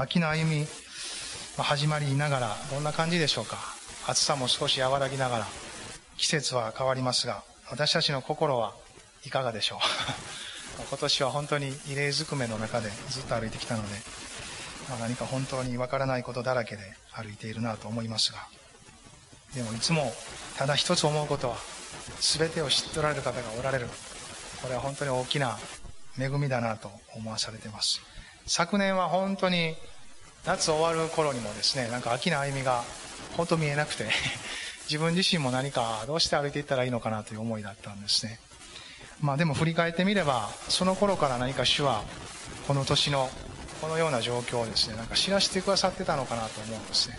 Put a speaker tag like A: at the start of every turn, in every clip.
A: 秋の歩み、始まりながら、どんな感じでしょうか。暑さも少し和らぎながら、季節は変わりますが、私たちの心はいかがでしょう。今年は本当に異例ずくめの中でずっと歩いてきたので、まあ、何か本当にわからないことだらけで歩いているなと思いますが、でもいつもただ一つ思うことは、全てを知っておられる方がおられる。これは本当に大きな恵みだなと思わされています。昨年は本当に夏終わる頃にもですね、なんか秋の歩みが本当見えなくて 自分自身も何かどうして歩いていったらいいのかなという思いだったんですね。まあでも振り返ってみれば、その頃から何か主はこの年のこのような状況をですね、なんか知らせてくださってたのかなと思うんですね。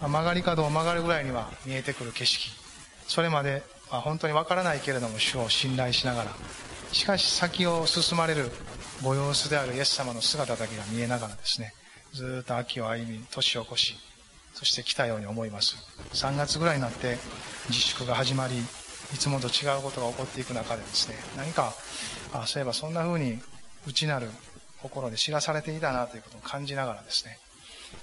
A: まあ、曲がり角を曲がるぐらいには見えてくる景色。それまでは本当にわからないけれども主を信頼しながら、しかし先を進まれるご様子であるイエス様の姿だけが見えながらですね、ずっと秋を歩み、年を越し、そして来たように思います。3月ぐらいになって自粛が始まり、いつもと違うことが起こっていく中でですね、何か、あそういえばそんな風に内なる心で知らされていたなということを感じながらですね、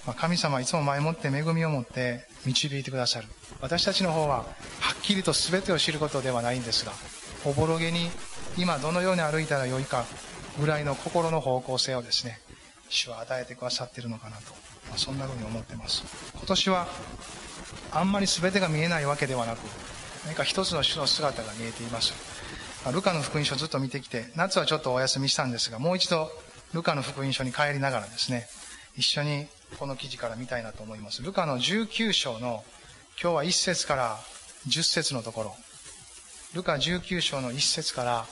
A: まあ、神様はいつも前もって恵みを持って導いてくださる。私たちの方ははっきりと全てを知ることではないんですが、おぼろげに今どのように歩いたらよいかぐらいの心の方向性をですね、主は与えてくださっているのかなと、まあ、そんな風に思ってます。今年はあんまり全てが見えないわけではなく、何か一つの主の姿が見えています。ま、ルカの福音書ずっと見てきて、夏はちょっとお休みしたんですが、もう一度ルカの福音書に帰りながらですね、一緒にこの記事から見たいなと思います。ルカの19章の今日は1節から10節のところ、ルカ19章の1節から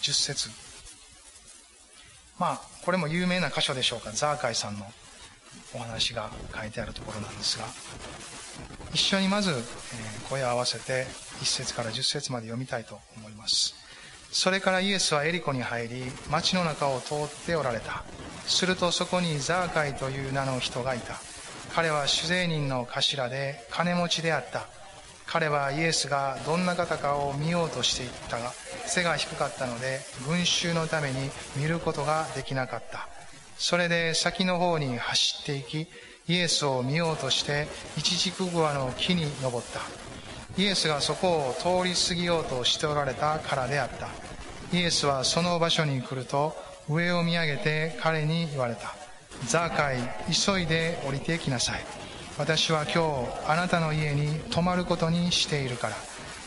A: 10節まあ、これも有名な箇所でしょうか。ザーカイさんのお話が書いてあるところなんですが、一緒にまず、え声を合わせて1節から10節まで読みたいと思います。それからイエスはエリコに入り、町の中を通っておられた。するとそこにザーカイという名の人がいた。彼は酒税人の頭で金持ちであった。彼はイエスがどんな方かを見ようとしていったが、背が低かったので、群衆のために見ることができなかった。それで先の方に走っていき、イエスを見ようとして、一軸グアの木に登った。イエスがそこを通り過ぎようとしておられたからであった。イエスはその場所に来ると、上を見上げて彼に言われた。ザーカイ、急いで降りてきなさい。私は今日あなたの家に泊まることにしているから。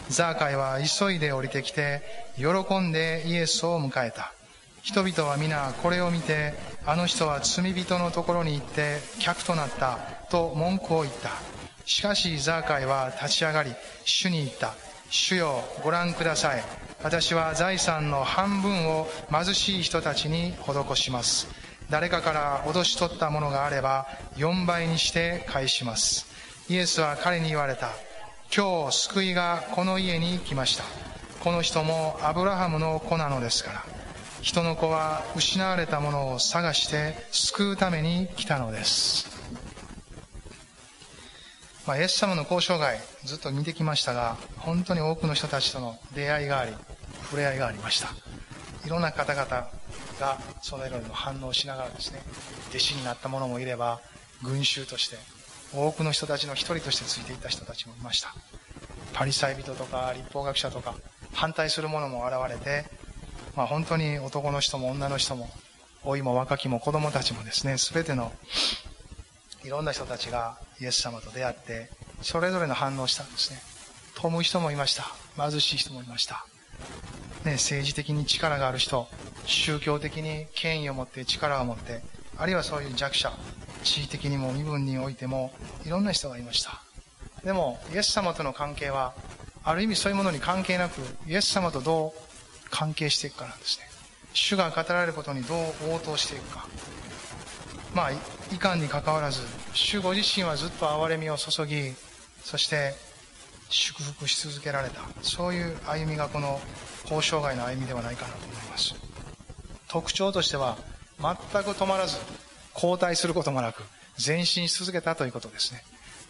A: ザーカイは急いで降りてきて、喜んでイエスを迎えた。人々は皆これを見て、あの人は罪人のところに行って客となったと文句を言った。しかしザーカイは立ち上がり、主に言った。主よ、ご覧ください。私は財産の半分を貧しい人たちに施します。誰かから脅し取ったものがあれば4倍にして返します。イエスは彼に言われた。今日救いがこの家に来ました。この人もアブラハムの子なのですから。人の子は失われたものを探して救うために来たのです。まあ、イエス様の交渉外ずっと見てきましたが、本当に多くの人たちとの出会いがあり、触れ合いがありました。いろんな方々がその色にも反応しながらですね、弟子になった者もいれば、群衆として、多くの人たちの一人としてついていた人たちもいました。パリサイ人とか立法学者とか、反対する者も現れて、まあ本当に男の人も女の人も、老いも若きも子供たちもですね、すべてのいろんな人たちがイエス様と出会って、それぞれの反応をしたんですね。富む人もいました。貧しい人もいました。ね、政治的に力がある人、宗教的に権威を持って力を持って、あるいはそういう弱者、地位的にも身分においても、いろんな人がいました。でも、イエス様との関係は、ある意味そういうものに関係なく、イエス様とどう関係していくかなんですね。主が語られることにどう応答していくか。まあ、いかんにかかわらず、主ご自身はずっと憐れみを注ぎ、そして祝福し続けられた。そういう歩みがこの交渉外の歩みではないかなと思います。特徴としては、全く止まらず、後退することもなく、前進し続けたということですね。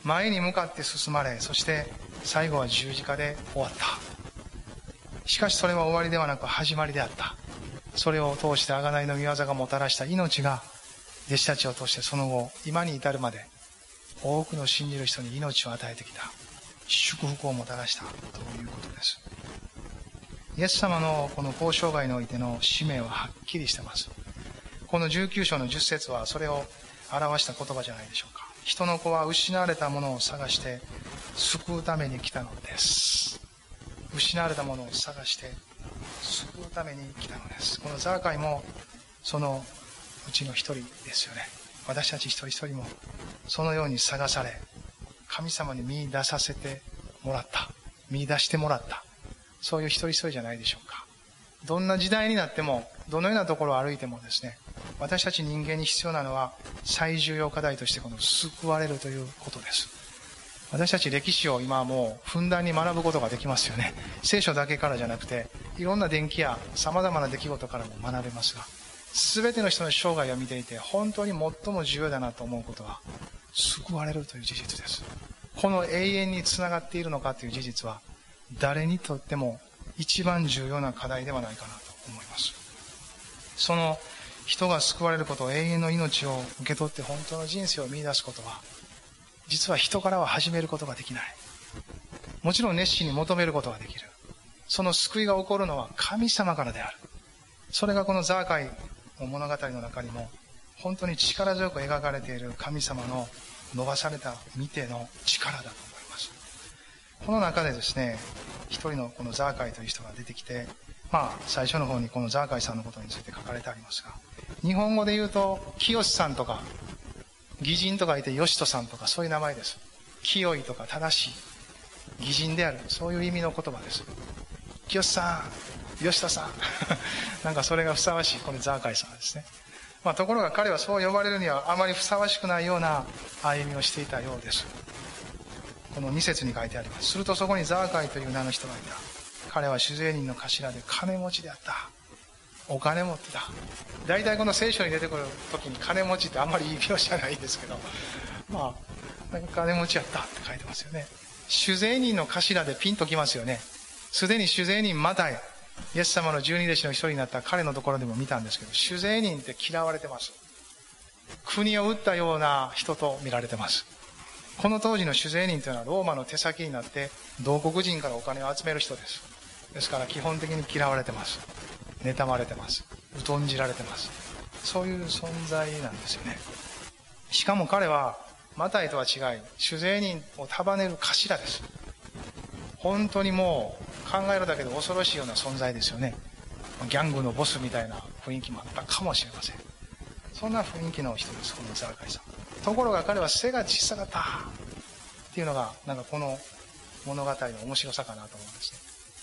A: 前に向かって進まれ、そして最後は十字架で終わった。しかしそれは終わりではなく始まりであった。それを通して贖いの御業がもたらした命が弟子たちを通してその後、今に至るまで、多くの信じる人に命を与えてきた、祝福をもたらしたということです。イエス様のこの交渉外においての使命ははっきりしてます。この19章の10節はそれを表した言葉じゃないでしょうか。人の子は失われたものを探して救うために来たのです。失われたものを探して救うために来たのです。このザーカイもそのうちの一人ですよね。私たち一人一人もそのように探され、神様に見出させてもらった。見出してもらった。そういう一人一人じゃないでしょうか。どんな時代になっても、どのようなところを歩いてもですね、私たち人間に必要なのは最重要課題としてこの救われるということです。私たち歴史を今はもうふんだんに学ぶことができますよね。聖書だけからじゃなくて、いろんな伝記や様々な出来事からも学べますが、すべての人の生涯を見ていて、本当に最も重要だなと思うことは、救われるという事実です。この永遠につながっているのかという事実は、誰にとっても一番重要な課題ではないかなと思います。その人が救われること、永遠の命を受け取って本当の人生を見出すことは、実は人からは始めることができない。もちろん熱心に求めることができる。その救いが起こるのは神様からである。それがこのザーカイの物語の中にも、本当に力強く描かれている神様の伸ばされた見ての力だと思います。この中でですね、一人のこのザーカイという人が出てきて、まあ、最初の方にこのザーカイさんのことについて書かれてありますが、日本語で言うと、清さんとか、義人とかいて、義人さんとか、そういう名前です。清いとか正しい、義人である、そういう意味の言葉です。清さん、義人さん。なんかそれがふさわしい、このザーカイさんですね。まあ、ところが彼はそう呼ばれるにはあまりふさわしくないような歩みをしていたようです。この2節に書いてあります。するとそこにザーカイという名の人がいた。彼は酒税人の頭で金持ちであった。お金持ってた。大体この聖書に出てくる時に金持ちってあんまりいい描写ないですけど、まあ、なんか金持ちやったって書いてますよね。酒税人の頭でピンときますよね。すでに酒税人またイイエス様の十二弟子の一人になった彼のところでも見たんですけど、酒税人って嫌われてます。国を打ったような人と見られてます。この当時の酒税人というのはローマの手先になって同国人からお金を集める人です。ですから基本的に嫌われてます。妬まれてます。疎んじられてます。そういう存在なんですよね。しかも彼は、マタイとは違い、酒税人を束ねる頭です。本当にもう考えるだけで恐ろしいような存在ですよね。ギャングのボスみたいな雰囲気もあったかもしれません。そんな雰囲気の人です、このザーカイさん。ところが彼は背が小さかった。っていうのが、なんかこの物語の面白さかなと思うんですね。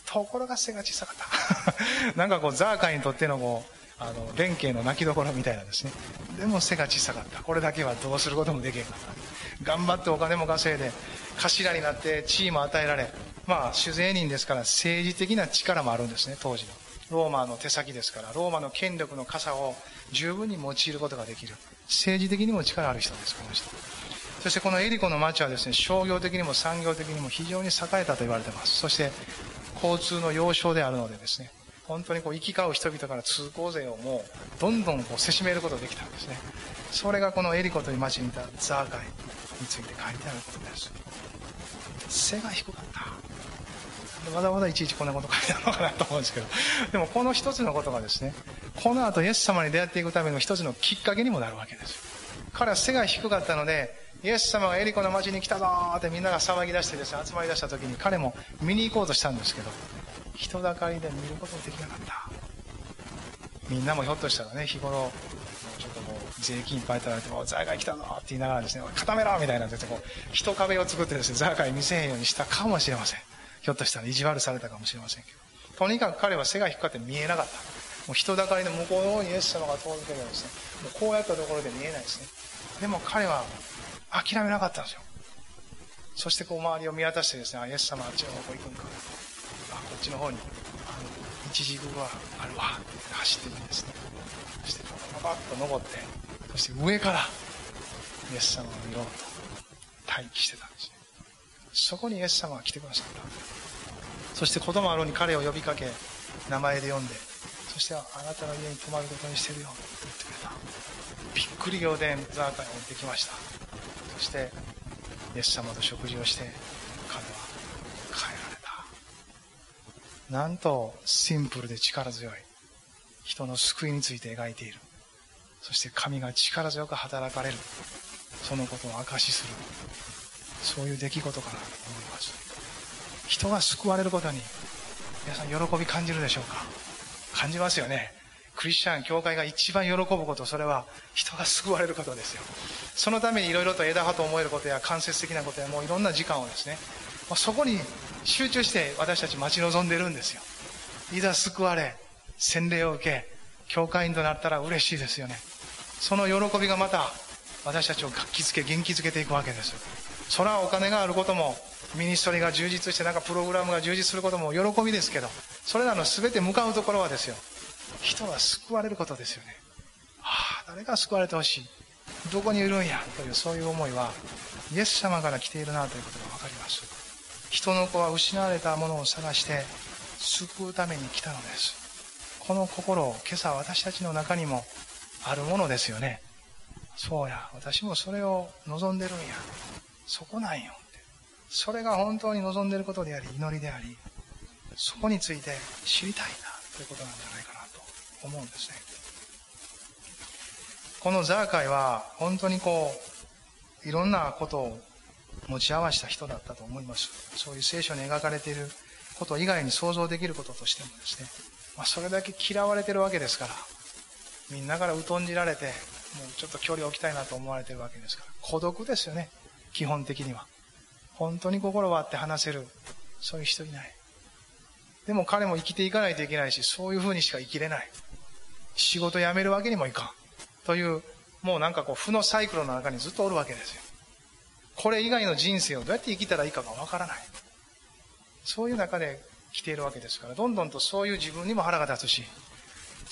A: ところが背が小さかった。なんかこう、ザーカイにとってのこう、あの、弁慶の泣きどころみたいなですね。でも背が小さかった。これだけはどうすることもできへんかった。頑張ってお金も稼いで、頭になって地位も与えられ、まあ、酒税人ですから政治的な力もあるんですね、当時の。ローマの手先ですから、ローマの権力の傘を十分に用いることができる。政治的にも力ある人です、この人。そしてこのエリコの町はですね、商業的にも産業的にも非常に栄えたと言われています。そして、交通の要衝であるのでですね、本当にこう行き交う人々から通行税をもうどんどんこうせしめることができたんですね。それがこのエリコという町にいたザーカイについて書いてあることです。背が低かった。わざわざいちいちこんなこと書いてあるのかなと思うんですけど、でもこの一つのことがですね、この後イエス様に出会っていくための一つのきっかけにもなるわけです。彼は背が低かったので、イエス様がエリコの町に来たぞってみんなが騒ぎ出してですね、集まり出した時に彼も見に行こうとしたんですけど、人だかりで見ることもできなかった。みんなもひょっとしたらね、日頃、税金いっぱい取られて、も、ザーカイ来たぞって言いながらですね、固めろみたいな、こう、人壁を作ってですね、ザーカイ見せへんようにしたかもしれません。ひょっとしたら意地悪されたかもしれませんけど。とにかく彼は背が低くて見えなかった。もう人だかりの向こうの方にイエス様が通るけどですね、もうこうやったところで見えないですね。でも彼は諦めなかったんですよ。そしてこう周りを見渡してですね、あ、イエス様あっちの方向行くんか。あ、こっちの方に、あの、一軸があるわ。走ってるんですね。そしてパパッと登って、そして上からイエス様を見ようと待機してたんですね。そこにイエス様が来てくださった。そして子供あろうに彼を呼びかけ、名前で呼んで、そしてあなたの家に泊まることにしてるよって言ってくれた。びっくり仰天ザーカイを降りてきましたそしてイエス様と食事をして彼は帰られたなんとシンプルで力強い人の救いについて描いているそして神が力強く働かれる。そのことを証しする。そういう出来事かなと思います人が救われることに皆さん喜び感じるでしょうか？感じますよね。クリスチャン教会が一番喜ぶことそれは人が救われることですよ。そのためにいろいろと枝葉と思えることや間接的なことやもういろんな時間をですね。そこに集中して私たち待ち望んでるんですよ。いざ救われ洗礼を受け教会員となったら嬉しいですよね。その喜びがまた私たちを活気づけ元気づけていくわけですそれはお金があることもミニストリーが充実してなんかプログラムが充実することも喜びですけどそれらの全て向かうところはですよ。人は救われることですよね。ああ誰が救われてほしい？どこにいるんや？というそういう思いはイエス様から来ているなということが分かります。人の子は失われたものを探して救うために来たのです。この心を今朝私たちの中にもあるものですよね。そうや。私もそれを望んでるんや。そこなんよ。ってそれが本当に望んでることであり祈りでありそこについて知りたいなということなんじゃないかなと思うんですね。このザーカイは本当にこういろんなことを持ち合わせた人だったと思います。そういう聖書に描かれていること以外に想像できることとしてもですね、まあ、それだけ嫌われてるわけですからみんなから疎んじられてもうちょっと距離を置きたいなと思われてるわけですから。孤独ですよね。基本的には。本当に心割って話せる。そういう人いない。でも彼も生きていかないといけないしそういうふうにしか生きれない。仕事辞めるわけにもいかん。というもうなんかこう負のサイクルの中にずっとおるわけですよ。これ以外の人生をどうやって生きたらいいかがわからない。そういう中で来ているわけですからどんどんとそういう自分にも腹が立つし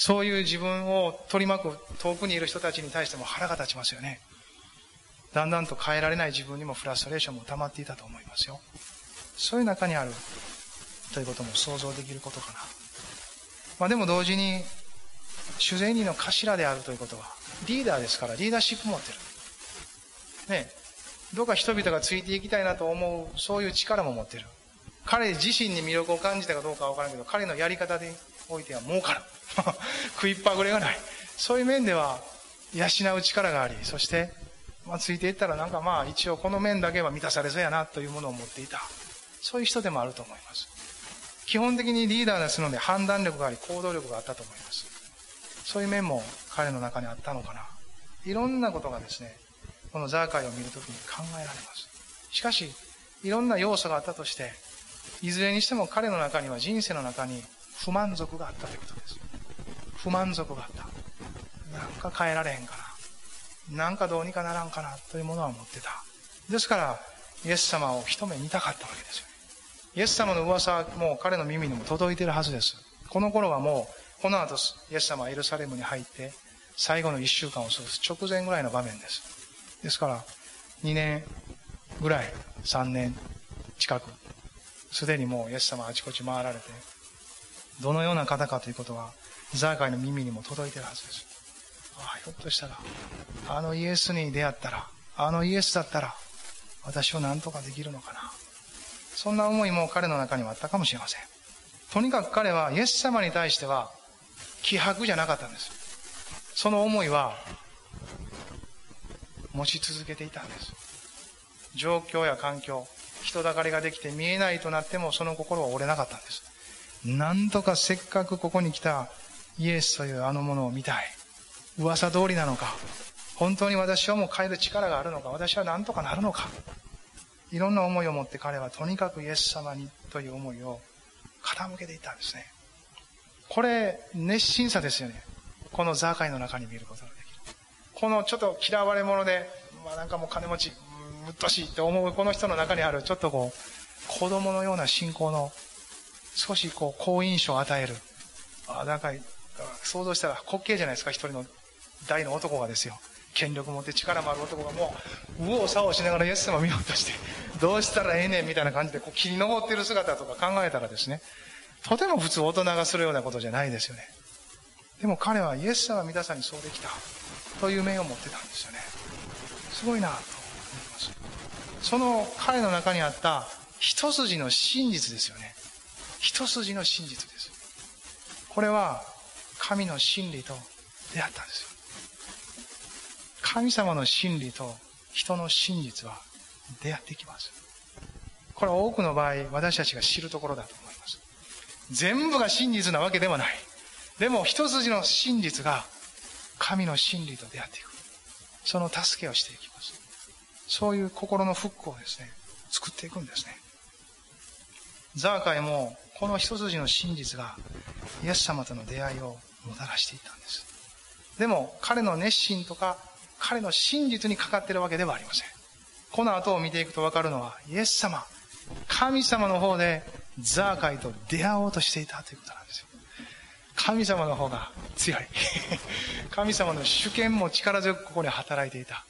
A: そういう自分を取り巻く遠くにいる人たちに対しても腹が立ちますよね。だんだんと変えられない自分にもフラストレーションも溜まっていたと思いますよ。そういう中にあるということも想像できることかな、まあ、でも同時に主税人の頭であるということはリーダーですからリーダーシップ持ってる。ねどうか人々がついていきたいなと思うそういう力も持ってる。彼自身に魅力を感じたかどうかはわからんけど彼のやり方でおいては儲かる 食いっぱぐれがないそういう面では養う力がありそしてまあ、ついていったらなんかまあ一応この面だけは満たされそうやなというものを持っていた。そういう人でもあると思います。基本的にリーダーですので判断力があり行動力があったと思います。そういう面も彼の中にあったのかな。いろんなことがですね、このザーカイを見るときに考えられます。しかし、いろんな要素があったとして、いずれにしても彼の中には人生の中に不満足があったということです。不満足があった。なんか変えられへんかな。なんかどうにかならんかなというものは持ってた。ですから、イエス様を一目見たかったわけですよね。イエス様の噂はもう彼の耳にも届いてるはずです。この頃はもう、この後、イエス様はエルサレムに入って、最後の一週間を過ごす直前ぐらいの場面です。ですから、2年ぐらい、3年近く、すでにもうイエス様はあちこち回られて、どのような方かということは、ザーカイの耳にも届いてるはずです。ああ、ひょっとしたら、あのイエスに出会ったら、あのイエスだったら、私を何とかできるのかな。そんな思いも彼の中にはあったかもしれません。とにかく彼はイエス様に対しては気迫じゃなかったんです。その思いは持ち続けていたんです。状況や環境、人だかりができて見えないとなってもその心は折れなかったんです。なんとかせっかくここに来たイエスというあのものを見たい。噂通りなのか、本当に私はもう変える力があるのか、私は何とかなるのか。いろんな思いを持って彼はとにかくイエス様にという思いを傾けていたんですね。これ、熱心さですよね。このザーカイの中に見ることができる。このちょっと嫌われ者で、まあなんかもう金持ち、むっとしいって思うこの人の中にある、ちょっとこう、子供のような信仰の、少しこう、好印象を与える。あ、なんか、想像したら滑稽じゃないですか、一人の大の男がですよ。権力持って力もある男がもう、右往左往しながらイエス様見ようとして、どうしたらええねんみたいな感じでこう木に登ってる姿とか考えたらですね、とても普通大人がするようなことじゃないですよね。でも彼はイエス様見たさにそうできた。という面を持ってたんですよねすごいなと思いますその彼の中にあった一筋の真実ですよね一筋の真実です。これは神の真理と出会ったんですよ。神様の真理と人の真実は出会ってきます。これは多くの場合私たちが知るところだと思います。全部が真実なわけではない。でも一筋の真実が神の真理と出会っていく。その助けをしていきます。そういう心の復興をですね作っていくんですね。ザーカイもこの一筋の真実がイエス様との出会いをもたらしていたんです。でも彼の熱心とか彼の真実にかかっているわけではありません。この後を見ていくと分かるのはイエス様神様の方でザーカイと出会おうとしていたということなんですよ。神様の方が強い。神様の主権も力強くここに働いていた。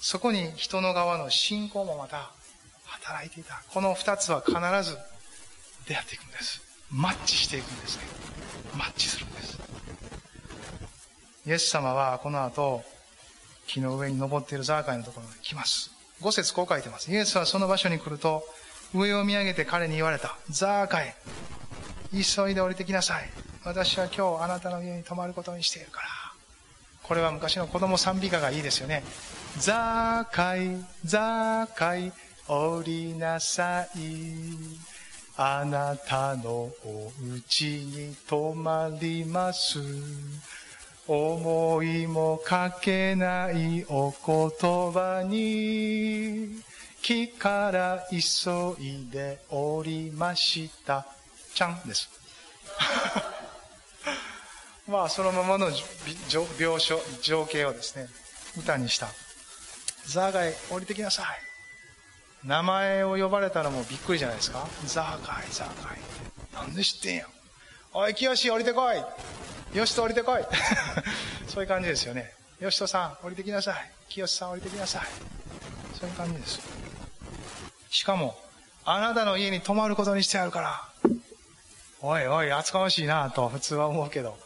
A: そこに人の側の信仰もまた働いていた。この二つは必ず出会っていくんです。マッチしていくんですね。マッチするんです。イエス様はこの後木の上に登っているザーカイのところに来ます。五節こう書いてます。イエスはその場所に来ると上を見上げて彼に言われた。ザーカイ急いで降りてきなさい。私は今日あなたの家に泊まることにしているから。これは昔の子供賛美歌がいいですよね。ザーカイザーカイ降りなさい。あなたのお家に泊まります。思いもかけないお言葉に木から急いでおりました。ちゃんです。まあそのままの描写情景をですね歌にした。ザーガイ降りてきなさい。名前を呼ばれたのもうびっくりじゃないですか？ザーガイザーガイ。なんで知ってんやおい清降りてこい。よしと降りてこい。そういう感じですよね。よしとさん降りてきなさい。清さん降りてきなさい。そういう感じですしかもあなたの家に泊まることにしてあるから。おいおい厚かましいなと普通は思うけど。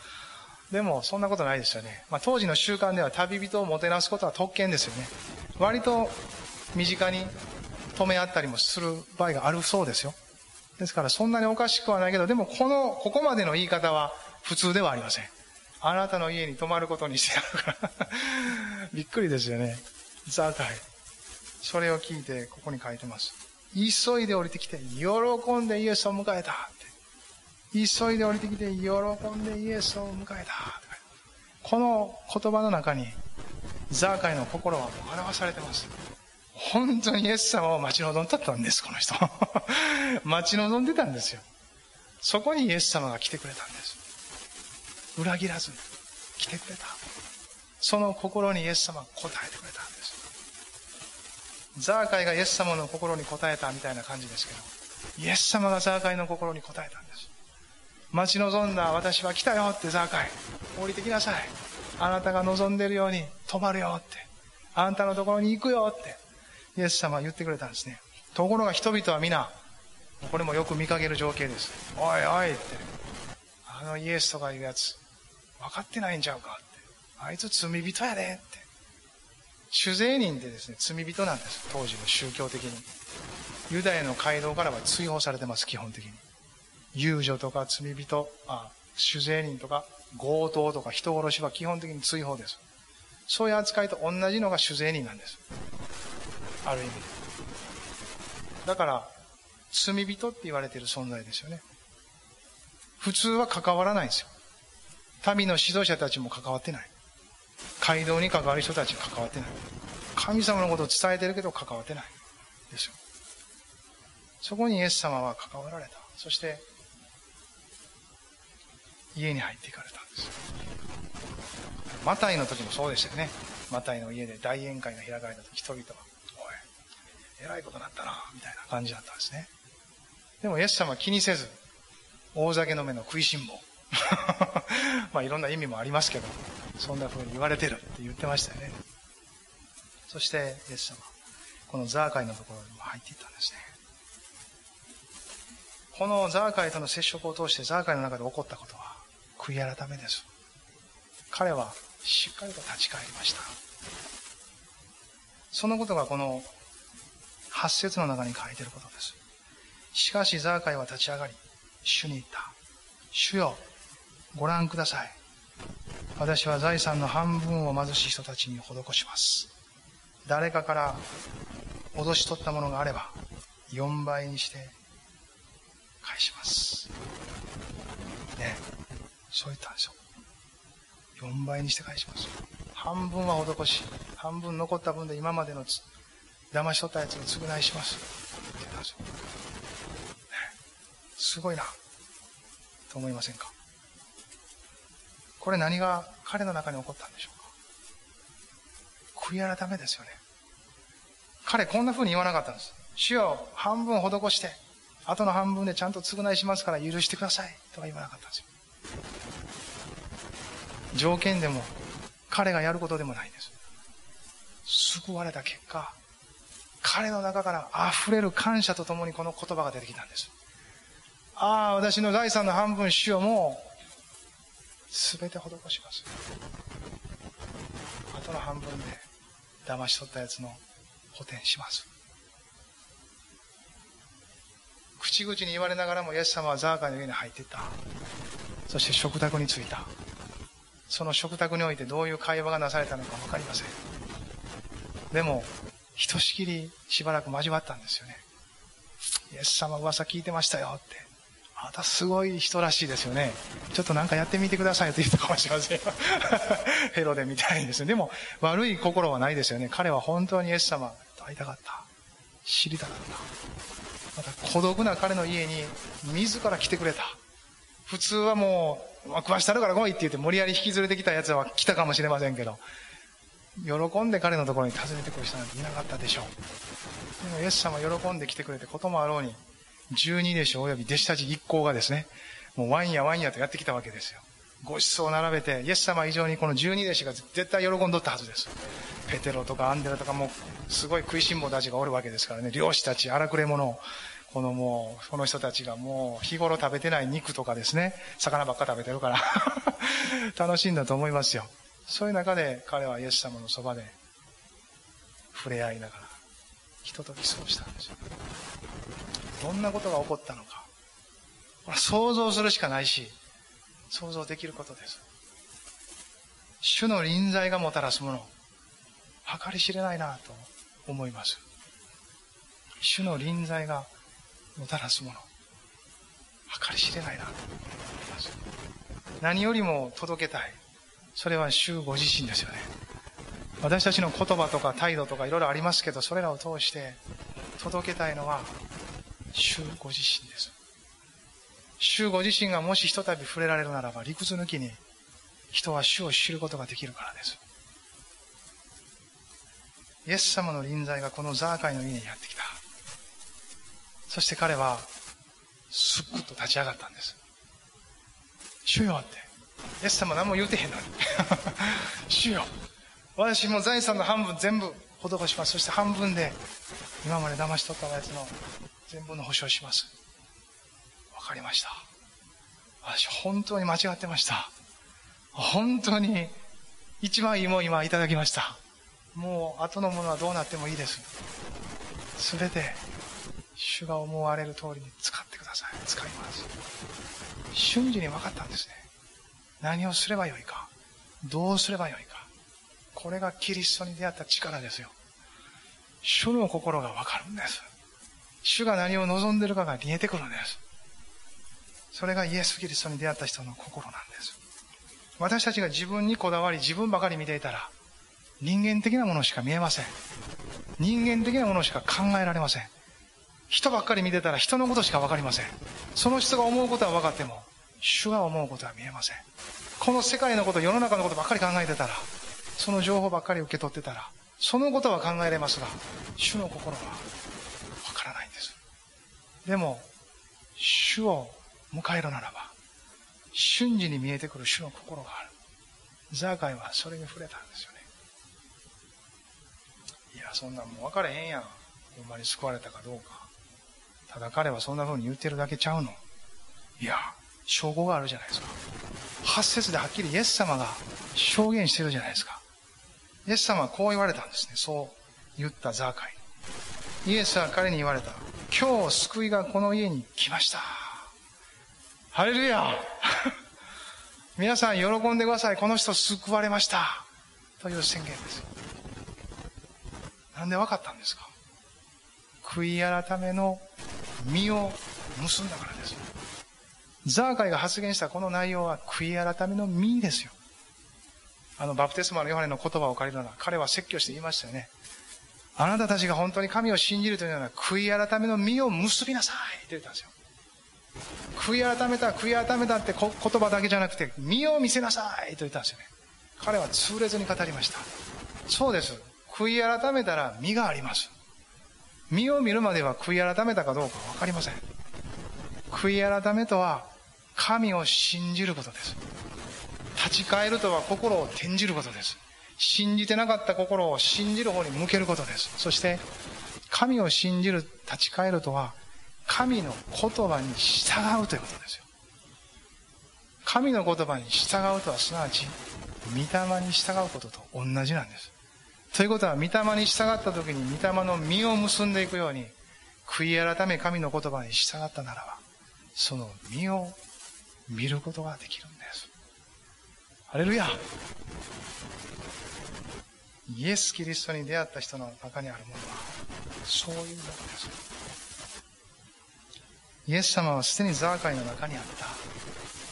A: でもそんなことないですよね、まあ、当時の習慣では旅人をもてなすことは特権ですよね。割と身近に止め合ったりもする場合があるそうですよ。ですからそんなにおかしくはないけどでもこのここまでの言い方は普通ではありません。あなたの家に泊まることにしてやるから。びっくりですよね。ザーカイ。それを聞いてここに書いてます。急いで降りてきて喜んでイエスを迎えたって。急いで降りてきて喜んでイエスを迎えたこの言葉の中にザーカイの心は表されてます。本当にイエス様を待ち望んだったんですこの人。待ち望んでたんですよ。そこにイエス様が来てくれたんです。裏切らずに来てくれた。その心にイエス様が答えてくれたんです。ザーカイがイエス様の心に応えたみたいな感じですけどイエス様がザーカイの心に応えたんです。待ち望んだ私は来たよってザーカイ降りてきなさい。あなたが望んでるように止まるよって。あんたのところに行くよって。イエス様は言ってくれたんですね。ところが人々は皆これもよく見かける情景です。おいおいって。あのイエスとかいうやつ分かってないんちゃうかって。あいつ罪人やでって。主税人ってですね罪人なんです。当時の宗教的に。ユダヤの街道からは追放されてます基本的に。遊女とか罪人、あ、酒税人とか強盗とか人殺しは基本的に追放です。そういう扱いと同じのが酒税人なんです。ある意味。だから、罪人って言われてる存在ですよね。普通は関わらないんですよ。民の指導者たちも関わってない。街道に関わる人たち関わってない。神様のことを伝えてるけど関わってない。ですよ。そこにイエス様は関わられた。そして家に入っていかれたんですマタイの時もそうでしたよねマタイの家で大宴会が開かれた時人々は「えらいことになったな」みたいな感じだったんですねでもイエス様は気にせず大酒飲めの食いしん坊 まあいろんな意味もありますけどそんな風に言われてるって言ってましたよねそしてイエス様このザーカイのところにも入っていったんですねこのザーカイとの接触を通してザーカイの中で起こったことは悔い改めです。彼はしっかりと立ち返りました。そのことがこの8節の中に書いていることです。しかしザーカイは立ち上がり、主に言った。主よ、ご覧ください。私は財産の半分を貧しい人たちに施します。誰かから脅し取ったものがあれば、4倍にして返します。ね。そう言ったんですよ。4倍にして返します。半分は施し、半分残った分で今までの騙し取ったやつに償いします。って言ったんですよ。すごいな。と思いませんか？これ何が彼の中に起こったんでしょうか？悔い改めですよね。彼こんな風に言わなかったんです。主よ、半分施して、後の半分でちゃんと償いしますから許してください。とは言わなかったんですよ。条件でも、彼がやることでもないんです。救われた結果、彼の中から溢れる感謝とともにこの言葉が出てきたんです。ああ、私の財産の半分主よもう、すべて施します。あとの半分で騙し取ったやつの補填します。口々に言われながらもイエス様はザーカーの家に入っていった。そして食卓に着いた。その食卓においてどういう会話がなされたのか分かりません。でも、ひとしきりしばらく交わったんですよね。イエス様噂聞いてましたよって。またすごい人らしいですよね。ちょっとなんかやってみてくださいと言ったかもしれませんよ。ヘロデみたいにですね。でも、悪い心はないですよね。彼は本当にイエス様と会いたかった。知りたかった。また孤独な彼の家に自ら来てくれた。普通はもう、まあ、食わしたるから来いって言って無理やり引き連れてきた奴は来たかもしれませんけど、喜んで彼のところに訪ねてくる人なんていなかったでしょう。でもイエス様喜んで来てくれてこともあろうに、十二弟子及び弟子たち一行がですね、もうワインやワインやとやってきたわけですよ。ご馳走を並べて、イエス様以上にこの十二弟子が絶対喜んどったはずです。ペテロとかアンデラとかもすごい食いしん坊たちがおるわけですからね、漁師たち、荒くれ者、このもう、この人たちがもう日頃食べてない肉とかですね、魚ばっか食べてるから 楽しいんだと思いますよ。そういう中で彼はイエス様のそばで触れ合いながら、ひととき過ごしたんですよ。どんなことが起こったのか。想像するしかないし、想像できることです。主の臨在がもたらすもの、計り知れないなと思います。主の臨在がもたらすもの、計り知れないなと思います。何よりも届けたい。それは主ご自身ですよね。私たちの言葉とか態度とかいろいろありますけど、それらを通して届けたいのは主ご自身です。主ご自身がもしひとたび触れられるならば、理屈抜きに人は主を知ることができるからです。イエス様の臨在がこのザーカイの家にやってきた。そして彼は、すっくと立ち上がったんです。主よって。イエス様何も言うてへんのに。主よ。私も財産の半分全部施します。そして半分で、今まで騙し取ったやつの全部の保証します。わかりました。私、本当に間違ってました。本当に、一番いいもん今いただきました。もう、後のものはどうなってもいいです。すべて、主が思われる通りに使ってください。使います。瞬時に分かったんですね。何をすればよいか。どうすればよいか。これがキリストに出会った力ですよ。主の心が分かるんです。主が何を望んでいるかが見えてくるんです。それがイエス・キリストに出会った人の心なんです。私たちが自分にこだわり自分ばかり見ていたら人間的なものしか見えません。人間的なものしか考えられません。人ばっかり見てたら人のことしかわかりません。その人が思うことは分かっても、主が思うことは見えません。この世界のこと、世の中のことばっかり考えてたら、その情報ばっかり受け取ってたら、そのことは考えれますが、主の心はわからないんです。でも、主を迎えるならば、瞬時に見えてくる主の心がある。ザーカイはそれに触れたんですよね。いや、そんなんもう分かれへんやん。ほんまに救われたかどうか。ただ彼はそんな風に言ってるだけちゃうの。いや、証拠があるじゃないですか。8節ではっきりイエス様が証言してるじゃないですか。イエス様はこう言われたんですね。そう言ったザーカイ。イエスは彼に言われた。今日救いがこの家に来ました。ハレルヤ 皆さん喜んでください。この人救われました。という宣言です。なんで分かったんですか悔い改めの実を結んだからです。ザーカイが発言したこの内容は悔い改めの実ですよ。あの、バプテスマのヨハネの言葉を借りるなら、彼は説教して言いましたよね。あなたたちが本当に神を信じるというのは、悔い改めの実を結びなさいって言ったんですよ。悔い改めた、悔い改めたって言葉だけじゃなくて、実を見せなさいと言ったんですよね。彼は痛烈に語りました。そうです。悔い改めたら実があります。実を見るまでは悔い改めたかどうかわかりません。悔い改めとは、神を信じることです。立ち返るとは心を転じることです。信じてなかった心を信じる方に向けることです。そして、神を信じる、立ち返るとは、神の言葉に従うということですよ。神の言葉に従うとはすなわち、御霊に従うことと同じなんです。ということは、御霊に従った時に御霊の実を結んでいくように、悔い改め神の言葉に従ったならば、その実を見ることができるんです。ハレルヤイエス・キリストに出会った人の中にあるものは、そういうものです。イエス様はすでにザーカイの中にあった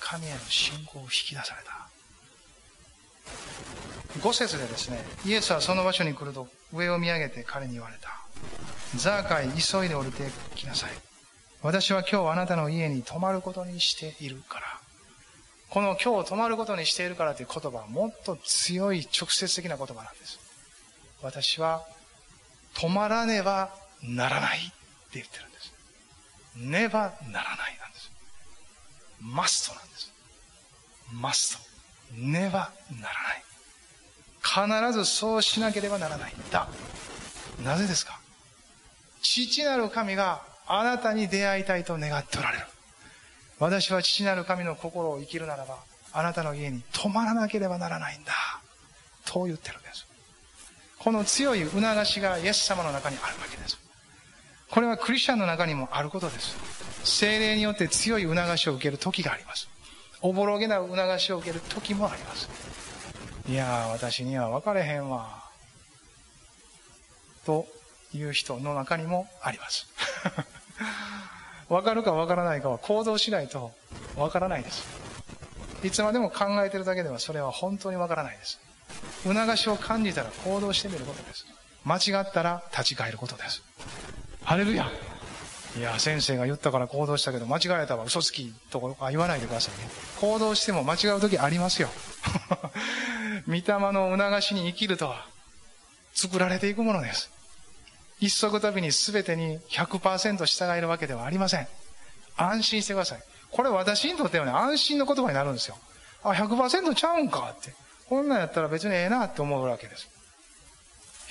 A: 神への信仰を引き出された。5節でですね、イエスはその場所に来ると上を見上げて彼に言われた。ザーカイ、急いで降りてきなさい。私は今日あなたの家に泊まることにしているから。この今日泊まることにしているからという言葉はもっと強い直接的な言葉なんです。私は泊まらねばならないって言ってるんです。ねばならないなんです。マストなんです。マスト。ねばならない。必ずそうしなければならないんだ。なぜですか？父なる神があなたに出会いたいと願っておられる。私は父なる神の心を生きるならば、あなたの家に泊まらなければならないんだ。と言ってるんです。この強い促しがイエス様の中にあるわけです。これはクリスチャンの中にもあることです。精霊によって強い促しを受ける時があります。おぼろげな促しを受ける時もあります。いやー、私には分かれへんわ。という人の中にもあります。分かるか分からないかは行動しないと分からないです。いつまでも考えてるだけではそれは本当に分からないです。促しを感じたら行動してみることです。間違ったら立ち返ることです。ハレルヤいや、先生が言ったから行動したけど、間違えたわ、嘘つきとか言わないでくださいね。行動しても間違う時ありますよ。御霊の促しに生きるとは、作られていくものです。一足飛びに全てに100%従えるわけではありません。安心してください。これ私にとってはね、安心の言葉になるんですよ。あ、100%ちゃうんかって。こんなんやったら別にええなって思うわけです。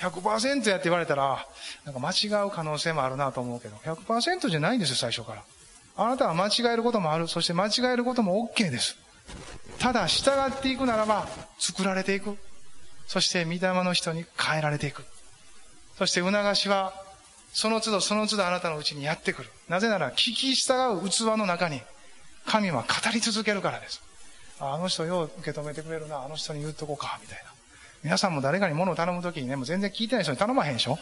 A: 100%やって言われたら、なんか間違う可能性もあるなと思うけど、100%じゃないんですよ、最初から。あなたは間違えることもある。そして間違えることも OK です。ただ、従っていくならば、作られていく。そして、御霊の人に変えられていく。そして、促しは、その都度その都度あなたのうちにやってくる。なぜなら、聞き従う器の中に、神は語り続けるからです。あの人よう受け止めてくれるな、あの人に言っとこうか、みたいな。皆さんも誰かに物を頼むときにね、もう全然聞いてない人に頼まへんでしょ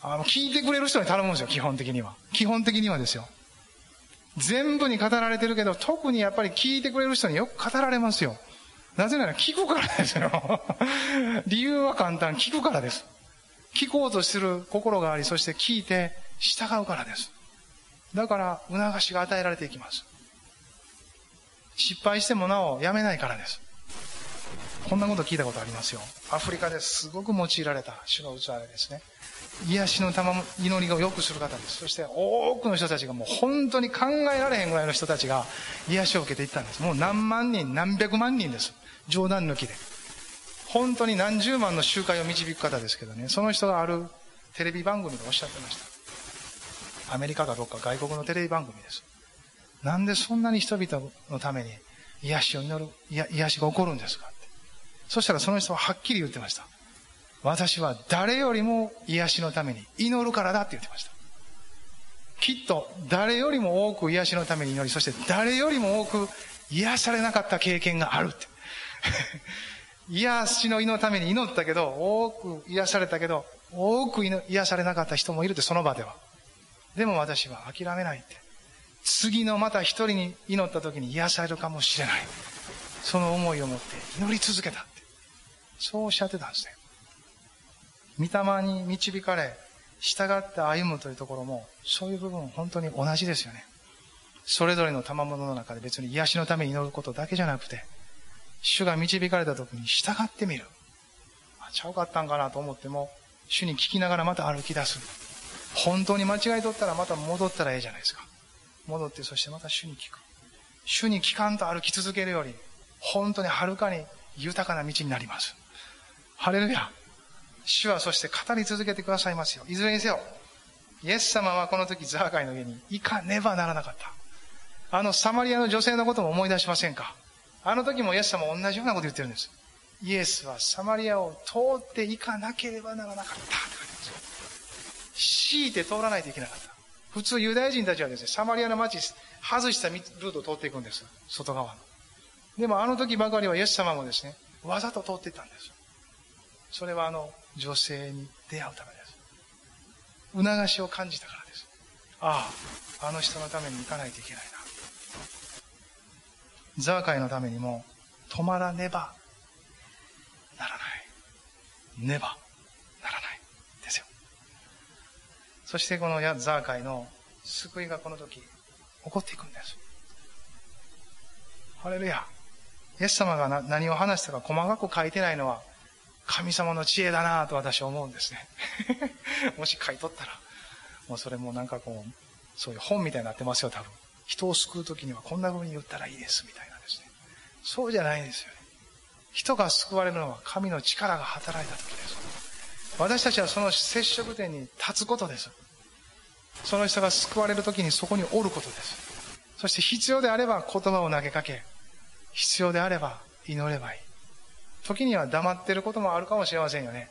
A: あの、聞いてくれる人に頼むんですよ、基本的には。基本的にはですよ。全部に語られてるけど、特にやっぱり聞いてくれる人によく語られますよ。なぜなら聞くからですよ。理由は簡単、聞くからです。聞こうとする心があり、そして聞いて従うからです。だから、促しが与えられていきます。失敗してもなおやめないからです。こんなこと聞いたことありますよ。アフリカですごく用いられた主の器ですね。癒しの玉祈りをよくする方です。そして多くの人たちがもう本当に考えられへんぐらいの人たちが癒しを受けていったんです。もう何万人、何百万人です。冗談抜きで。本当に何十万の集会を導く方ですけどね、その人があるテレビ番組でおっしゃってました。アメリカかどっか外国のテレビ番組です。なんでそんなに人々のために癒しを祈る、癒しが起こるんですかってそしたらその人ははっきり言ってました。私は誰よりも癒しのために祈るからだって言ってました。きっと誰よりも多く癒しのために祈り、そして誰よりも多く癒されなかった経験があるって。癒しの祈のために祈ったけど、多く癒されたけど、多く癒されなかった人もいるって、その場では。でも私は諦めないって。次のまた一人に祈った時に癒されるかもしれない。その思いを持って祈り続けたって。そうおっしゃってたんですね。御霊に導かれ、従って歩むというところも、そういう部分本当に同じですよね。それぞれの賜物の中で別に癒しのために祈ることだけじゃなくて、主が導かれた時に従ってみる。あ、ちゃうかったんかなと思っても、主に聞きながらまた歩き出す。本当に間違いとったらまた戻ったらええじゃないですか。戻ってそしてまた主に聞く。主に聞かんと歩き続けるより、本当にはるかに豊かな道になります。ハレルヤ。主はそして語り続けてくださいますよ。いずれにせよ。イエス様はこの時ザーカイの家に行かねばならなかった。あのサマリアの女性のことも思い出しませんか？あの時もイエス様も同じようなこと言ってるんです。イエスはサマリアを通っていかなければならなかったって書いてます強いて通らないといけなかった。普通ユダヤ人たちはですね、サマリアの町、外したルートを通っていくんです。外側の。でもあの時ばかりはイエス様もですね、わざと通っていったんです。それはあの女性に出会うためです。促しを感じたからです。ああ、あの人のために行かないといけないな。ザーカイのためにも止まらねばならない。ねばならない。ですよ。そしてこのザーカイの救いがこの時起こっていくんです。ハレルヤ。イエス様が何を話したか細かく書いてないのは神様の知恵だなと私は思うんですね。もし書いとったら、もうそれもなんかこう、そういう本みたいになってますよ、多分。人を救う時にはこんな風に言ったらいいです、みたいな。そうじゃないんですよね。人が救われるのは神の力が働いた時です。私たちはその接触点に立つことです。その人が救われる時にそこにおることです。そして必要であれば言葉を投げかけ、必要であれば祈ればいい。時には黙ってることもあるかもしれませんよね。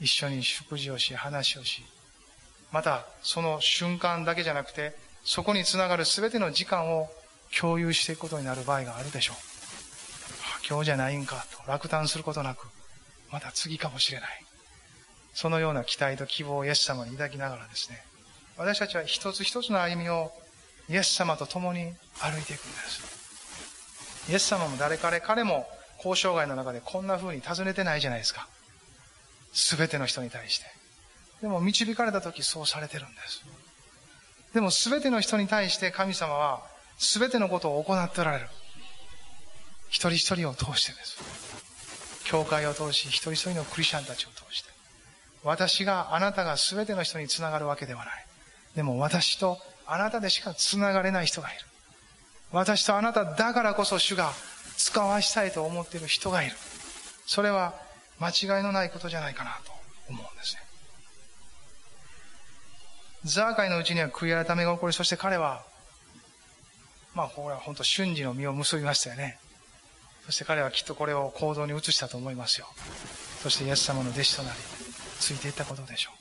A: 一緒に食事をし、話をし、またその瞬間だけじゃなくて、そこにつながる全ての時間を共有していくことになる場合があるでしょう。今日じゃないんかと落胆することなく、また次かもしれない。そのような期待と希望をイエス様に抱きながらですね、私たちは一つ一つの歩みをイエス様と共に歩いていくんです。イエス様も誰彼彼も交渉外の中でこんな風に尋ねてないじゃないですか。すべての人に対して。でも導かれた時そうされてるんです。でもすべての人に対して神様はすべてのことを行っておられる。一人一人を通してです。教会を通し、一人一人のクリスチャンたちを通して。私があなたがすべての人につながるわけではない。でも私とあなたでしかつながれない人がいる。私とあなただからこそ主が使わしたいと思っている人がいる。それは間違いのないことじゃないかなと思うんですね。ザーカイのうちには悔い改めが起こり、そして彼は、まあ、これは本当瞬時の実を結びましたよね。そして彼はきっとこれを行動に移したと思いますよ。そしてイエス様の弟子となり、ついていったことでしょ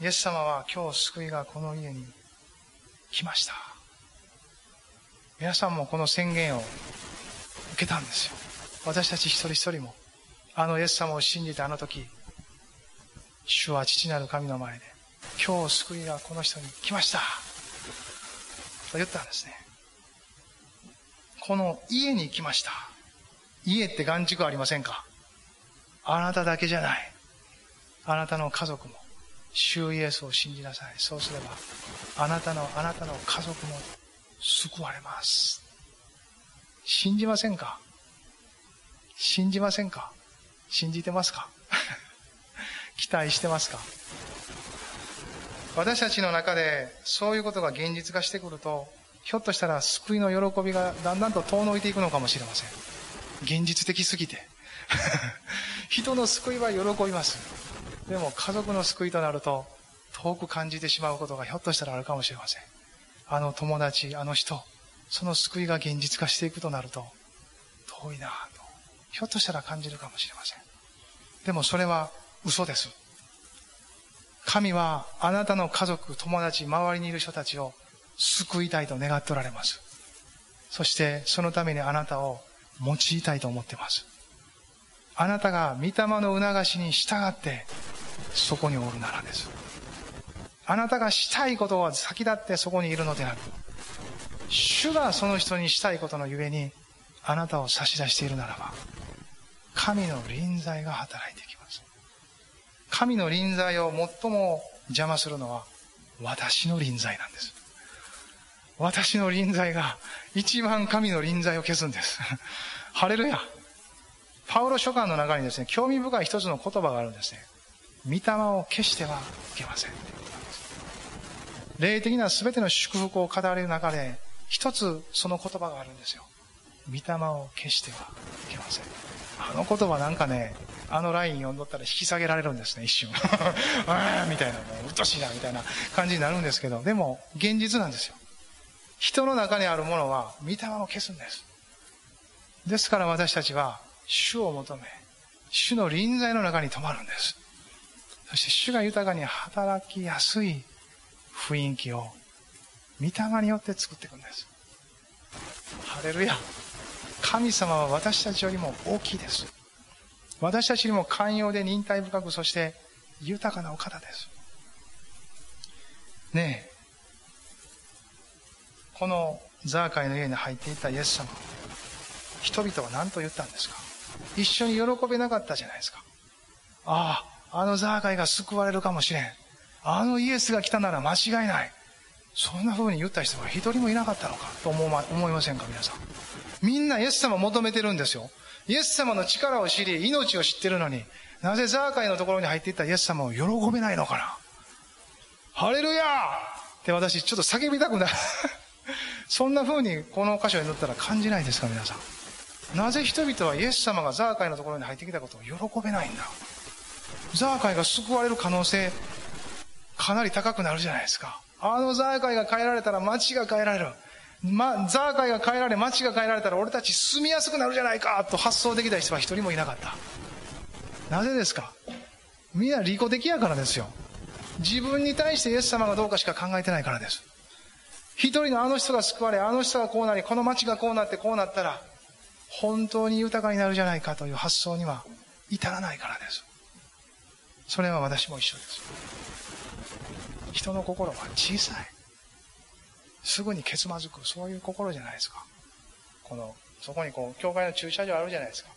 A: う。イエス様は今日救いがこの家に来ました。皆さんもこの宣言を受けたんですよ。私たち一人一人も、あのイエス様を信じたあの時、主は父なる神の前で、今日救いがこの人に来ました。と言ったんですね。この家に来ました。家って眼軸ありませんか？あなただけじゃない。あなたの家族も、主イエスを信じなさい。そうすれば、あなたの、あなたの家族も救われます。信じませんか？信じませんか？信じてますか？期待してますか？私たちの中でそういうことが現実化してくると、ひょっとしたら救いの喜びがだんだんと遠のいていくのかもしれません。現実的すぎて。人の救いは喜びます。でも家族の救いとなると遠く感じてしまうことがひょっとしたらあるかもしれません。あの友達、あの人、その救いが現実化していくとなると、遠いなとひょっとしたら感じるかもしれません。でもそれは嘘です。神はあなたの家族、友達、周りにいる人たちを救いたいと願っておられます。そしてそのためにあなたを用いたいと思っています。あなたが御霊の促しに従ってそこにおるならです。あなたがしたいことは先立ってそこにいるのでなく、主がその人にしたいことのゆえにあなたを差し出しているならば、神の臨在が働いてきます。神の臨在を最も邪魔するのは私の臨在なんです。私の臨在が一番神の臨在を消すんです。ハレルヤ。パウロ書簡の中にですね、興味深い一つの言葉があるんですね。御霊を消してはいけません。霊的な全ての祝福を語れる中で、一つその言葉があるんですよ。御霊を消してはいけません。あの言葉なんかね、あのライン読んどったら引き下げられるんですね、一瞬。ああ、みたいな、もううっとしいな、みたいな感じになるんですけど、でも、現実なんですよ。人の中にあるものは、御霊を消すんです。ですから私たちは、主を求め、主の臨在の中に泊まるんです。そして主が豊かに働きやすい雰囲気を、御霊によって作っていくんです。ハレルヤ。神様は私たちよりも大きいです。私たちにも寛容で忍耐深く、そして豊かなお方です。ねえ。このザーカイの家に入っていたイエス様。人々は何と言ったんですか？一緒に喜べなかったじゃないですか。ああ、あのザーカイが救われるかもしれん。あのイエスが来たなら間違いない。そんな風に言った人が一人もいなかったのかと思いませんか皆さん。みんなイエス様を求めてるんですよ。イエス様の力を知り、命を知ってるのに、なぜザーカイのところに入っていったイエス様を喜べないのかなハレルヤーって私ちょっと叫びたくなる そんな風にこの箇所に載ったら感じないですか皆さん。なぜ人々はイエス様がザーカイのところに入ってきたことを喜べないんだ？ザーカイが救われる可能性、かなり高くなるじゃないですか。あのザーカイが変えられたら街が変えられる。ま、ザーカイが変えられ、街が変えられたら俺たち住みやすくなるじゃないかと発想できた人は一人もいなかった。なぜですか？みんな利己的やからですよ。自分に対してイエス様がどうかしか考えてないからです。一人のあの人が救われ、あの人がこうなり、この街がこうなってこうなったら、本当に豊かになるじゃないかという発想には至らないからです。それは私も一緒です。人の心は小さい。すぐにけつまずく、そういう心じゃないですか。この、そこにこう、教会の駐車場あるじゃないですか。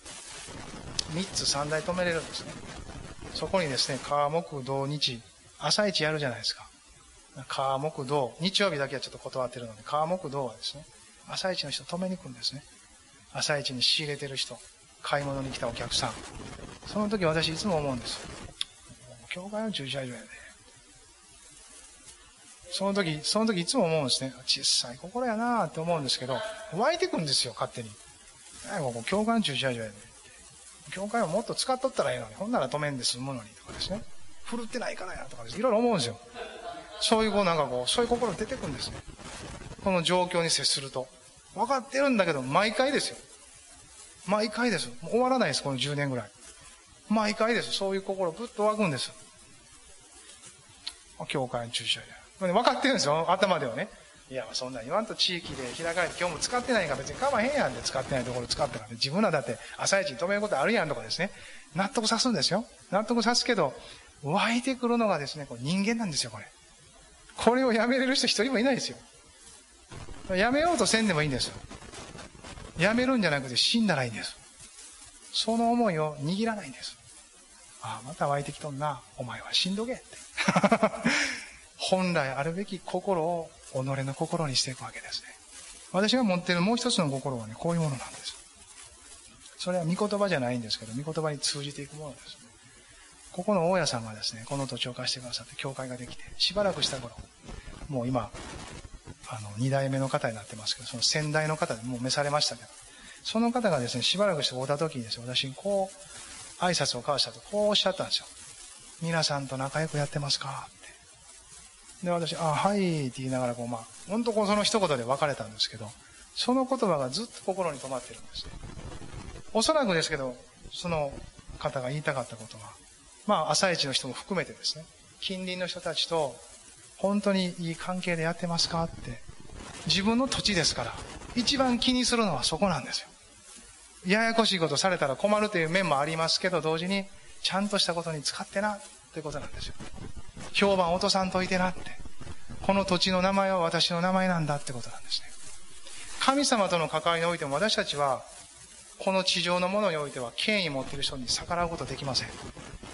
A: 3つ3台止めれるんですね。そこにですね、川木土日、朝一やるじゃないですか。川木土、日曜日だけはちょっと断ってるので、川木土はですね、朝一の人止めに行くんですね。朝一に仕入れてる人、買い物に来たお客さん。その時私いつも思うんです。教会の駐車場やで。その時、その時いつも思うんですね。小さい心やなって思うんですけど、湧いてくんですよ、勝手に。ここ、教会の駐車場やで。教会をもっと使っとったらいいのに、ほんなら止めんで済むのにとかですね。振るってないからやとかです。いろいろ思うんですよ。そういうこうなんかこう、そういう心出てくるんですね。この状況に接すると。分かってるんだけど、毎回ですよ。毎回です。もう終わらないです、この10年ぐらい。毎回です。そういう心、ぐっと湧くんです。教会の駐車場。分かってるんですよ、頭ではね。いや、そんな言わんと地域で開かれて今日も使ってないから別に構わへんやんで使ってないところ使ったから、ね、自分らだって朝一に止めることあるやんとかですね。納得さすんですよ。納得さすけど、湧いてくるのがですね、これ人間なんですよ、これ。これをやめれる人一人もいないですよ。やめようとせんでもいいんですよ。やめるんじゃなくて死んだらいいんです。その思いを握らないんです。ああ、また湧いてきとんな。お前は死んどけって。本来あるべき心を己の心にしていくわけですね。私が持っているもう一つの心はね、こういうものなんです。それは御言葉じゃないんですけど、御言葉に通じていくものです。ここの大家さんがですね、この土地を貸してくださって教会ができて、しばらくした頃、もう今、あの、二代目の方になってますけど、その先代の方でもう召されましたけど、その方がですね、しばらくして会った時にですね、私にこう、挨拶を交わしたと、こうおっしゃったんですよ。皆さんと仲良くやってますかってで、私、あ、はいって言いながら、こう、まあ、本当こうその一言で別れたんですけど、その言葉がずっと心に留まってるんですね。おそらくですけど、その方が言いたかったことは、まあ、朝一の人も含めてですね、近隣の人たちと、本当にいい関係でやってますかって、自分の土地ですから、一番気にするのはそこなんですよ。ややこしいことされたら困るという面もありますけど、同時に、ちゃんとしたことに使ってな、ということなんですよ。評判落とさんといてなって。この土地の名前は私の名前なんだってことなんですね。神様との関わりにおいても私たちは、この地上のものにおいては権威持っている人に逆らうことできません。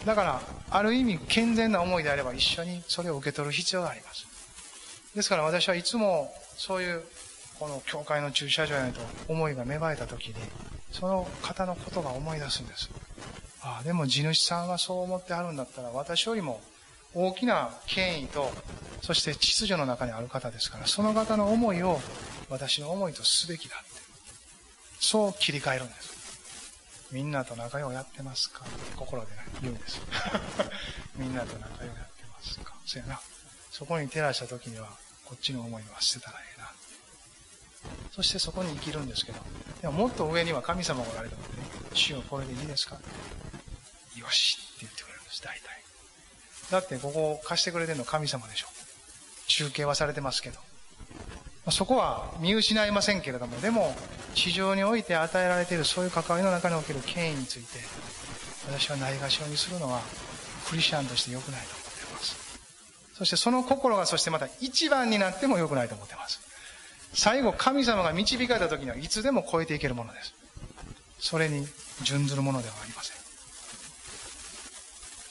A: だから、ある意味健全な思いであれば一緒にそれを受け取る必要があります。ですから私はいつもそういうこの教会の駐車場へと思いが芽生えた時に、その方のことが思い出すんです。ああ、でも地主さんはそう思ってはるんだったら私よりも大きな権威と、そして秩序の中にある方ですから、その方の思いを私の思いとすべきだって。そう切り替えるんです。みんなと仲良くやってますか？って心で言うんです。みんなと仲良くやってますか？そやな。そこに照らした時には、こっちの思いは捨てたらええな。そしてそこに生きるんですけど、でももっと上には神様がおられるのでね、主よこれでいいですか？よしって言ってくれるんです、大体。だってここを貸してくれてるの神様でしょ。中継はされてますけど。そこは見失いませんけれども、でも、地上において与えられているそういう関わりの中における権威について、私はないがしろにするのは、クリスチャンとして良くないと思っています。そしてその心がそしてまた一番になっても良くないと思っています。最後、神様が導かれた時にはいつでも超えていけるものです。それに準ずるものではありません。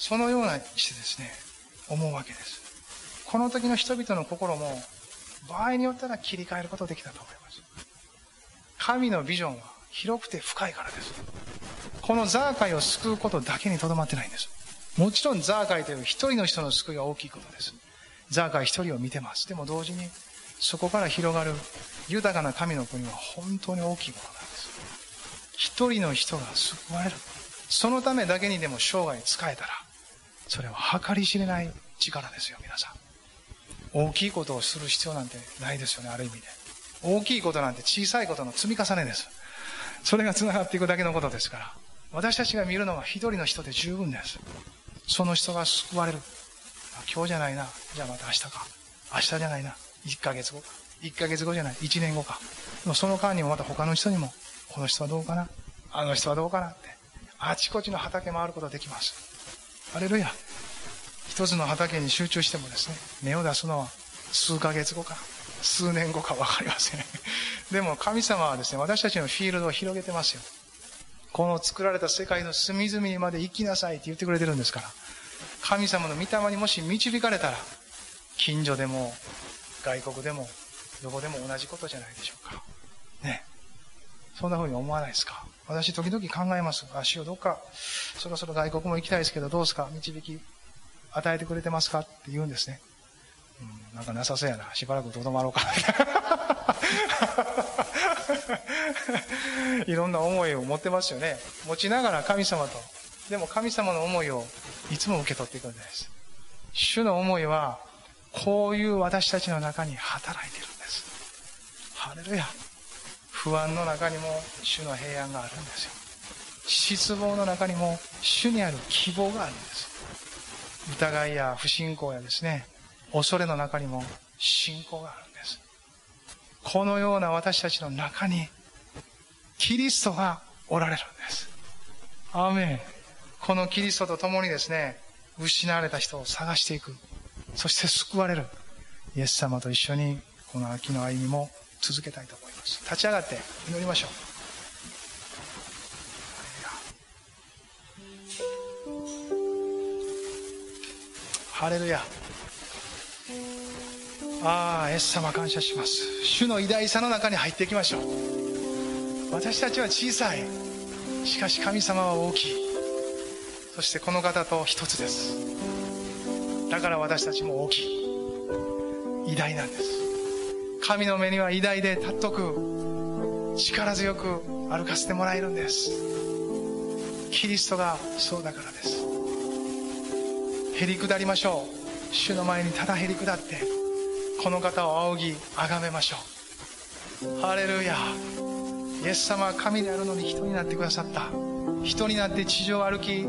A: そのようなしてですね、思うわけです。この時の人々の心も、場合によったら切り替えることできたと思います。神のビジョンは広くて深いからです。このザーカイを救うことだけにとどまってないんです。もちろんザーカイという一人の人の救いは大きいことです。ザーカイ一人を見てます。でも同時に、そこから広がる豊かな神の国は本当に大きいことなんです。一人の人が救われる。そのためだけにでも生涯使えたら、それは計り知れない力ですよ、皆さん。大きいことをする必要なんてないですよね、ある意味で。大きいことなんて小さいことの積み重ねです。それが繋がっていくだけのことですから。私たちが見るのは一人の人で十分です。その人が救われる。今日じゃないな。じゃあまた明日か。明日じゃないな。1ヶ月後か。1ヶ月後じゃない。1年後か。でもその間にもまた他の人にも、この人はどうかな。あの人はどうかなって。あちこちの畑回ることができます。ハレルヤ。一つの畑に集中してもですね、芽を出すのは数ヶ月後か、数年後か分かりません。でも神様はですね、私たちのフィールドを広げてますよ。この作られた世界の隅々にまで行きなさいって言ってくれてるんですから。神様の御霊にもし導かれたら、近所でも、外国でも、どこでも同じことじゃないでしょうか。ね。そんな風に思わないですか？私時々考えます。足をどっか、そろそろ外国も行きたいですけど、どうですか？導き、与えてくれてますか？って言うんですね。うん、なんかなさそうやな。しばらくとどまろうか。いろんな思いを持ってますよね。持ちながら神様と。でも神様の思いをいつも受け取っていくんです。主の思いは、こういう私たちの中に働いてるんです。ハレルヤ。不安の中にも主の平安があるんですよ。失望の中にも主にある希望があるんです。疑いや不信仰やですね恐れの中にも信仰があるんです。このような私たちの中にキリストがおられるんです。アーメン。このキリストと共にですね失われた人を探していく。そして救われる。イエス様と一緒にこの秋の歩みも続けたいと思います。立ち上がって祈りましょう。ハレルヤ。ああイエス様感謝します。主の偉大さの中に入っていきましょう。私たちは小さい。しかし神様は大きい。そしてこの方と一つです。だから私たちも大きい。偉大なんです。神の目には偉大で尊く力強く歩かせてもらえるんです。キリストがそうだからです。へり下りましょう。主の前にただへり下ってこの方を仰ぎ崇めましょう。ハレルヤ。イエス様は神であるのに人になってくださった。人になって地上を歩き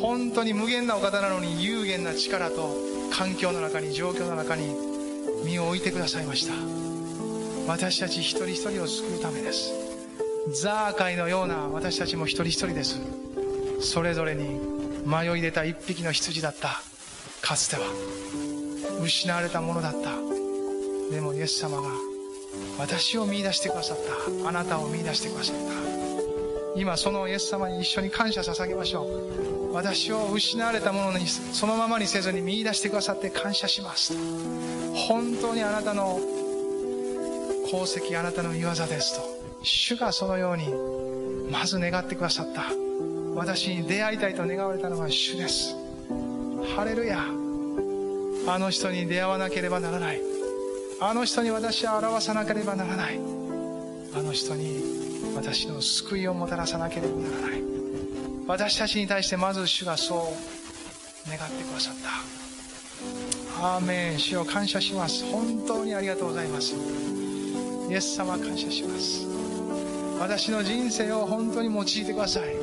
A: 本当に無限なお方なのに有限な力と環境の中に状況の中に身を置いてくださいました。私たち一人一人を救うためです。ザーカイのような私たちも一人一人です。それぞれに迷い出た一匹の羊だった。かつては。失われたものだった。でもイエス様が私を見出してくださった。あなたを見出してくださった。今そのイエス様に一緒に感謝捧げましょう。私を失われたものにそのままにせずに見出してくださって感謝します。本当にあなたの功績あなたの御業ですと。主がそのようにまず願ってくださった。私に出会いたいと願われたのは主です。ハレルヤ。あの人に出会わなければならない。あの人に私は表さなければならない。あの人に私の救いをもたらさなければならない。私たちに対してまず主がそう願ってくださった。アーメン。主を感謝します。本当にありがとうございます。イエス様感謝します。私の人生を本当に用いてください。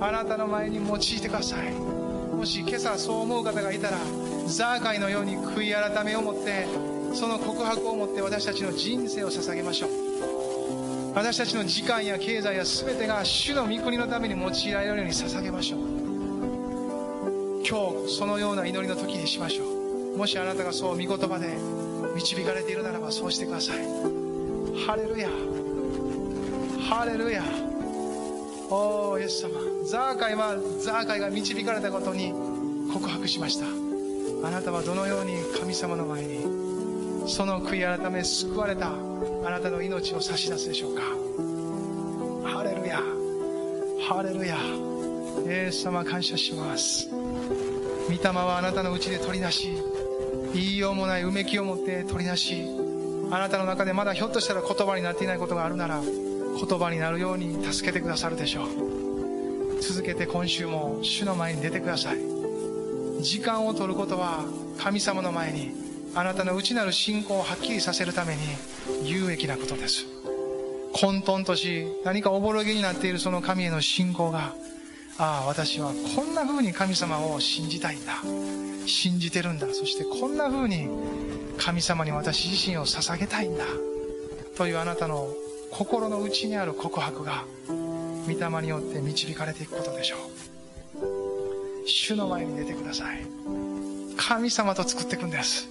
A: あなたの前に用いてください。もし今朝そう思う方がいたらザーカイのように悔い改めを持ってその告白を持って私たちの人生を捧げましょう。私たちの時間や経済や全てが主の御国のために用いられるように捧げましょう。今日そのような祈りの時にしましょう。もしあなたがそう御言葉で導かれているならばそうしてください。ハレルヤハレルヤおーイエス様ザーカイはザーカイが導かれたことに告白しました。あなたはどのように神様の前にその悔い改め救われたあなたの命を差し出すでしょうか。ハレルヤハレルヤイエス様感謝します。御霊はあなたのうちで取り出し言いようもないうめきを持って取り出しあなたの中でまだひょっとしたら言葉になっていないことがあるなら言葉になるように助けてくださるでしょう。続けて今週も主の前に出てください。時間を取ることは神様の前にあなたの内なる信仰をはっきりさせるために有益なことです。混沌とし何かおぼろげになっているその神への信仰がああ私はこんな風に神様を信じたいんだ。信じてるんだ。そしてこんな風に神様に私自身を捧げたいんだ。というあなたの心の内にある告白が御霊によって導かれていくことでしょう。主の前に出てください。神様と作っていくんです。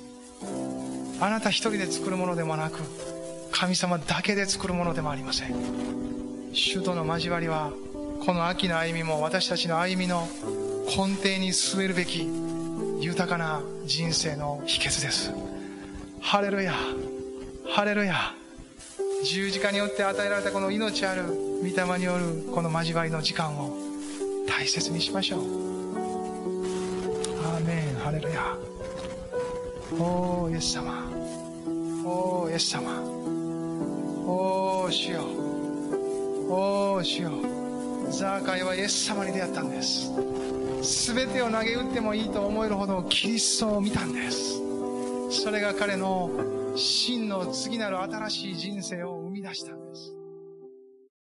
A: あなた一人で作るものでもなく神様だけで作るものでもありません。主との交わりはこの秋の歩みも私たちの歩みの根底に据えるべき豊かな人生の秘訣です。ハレルヤハレルヤ十字架によって与えられたこの命ある御霊によるこの交わりの時間を大切にしましょう。アーメンハレルヤおーイエス様おーイエス様おー主よおー主よザーカイはイエス様に出会ったんです全てを投げ打ってもいいと思えるほどキリストを見たんですそれが彼の真の次なる新しい人生を生み出した。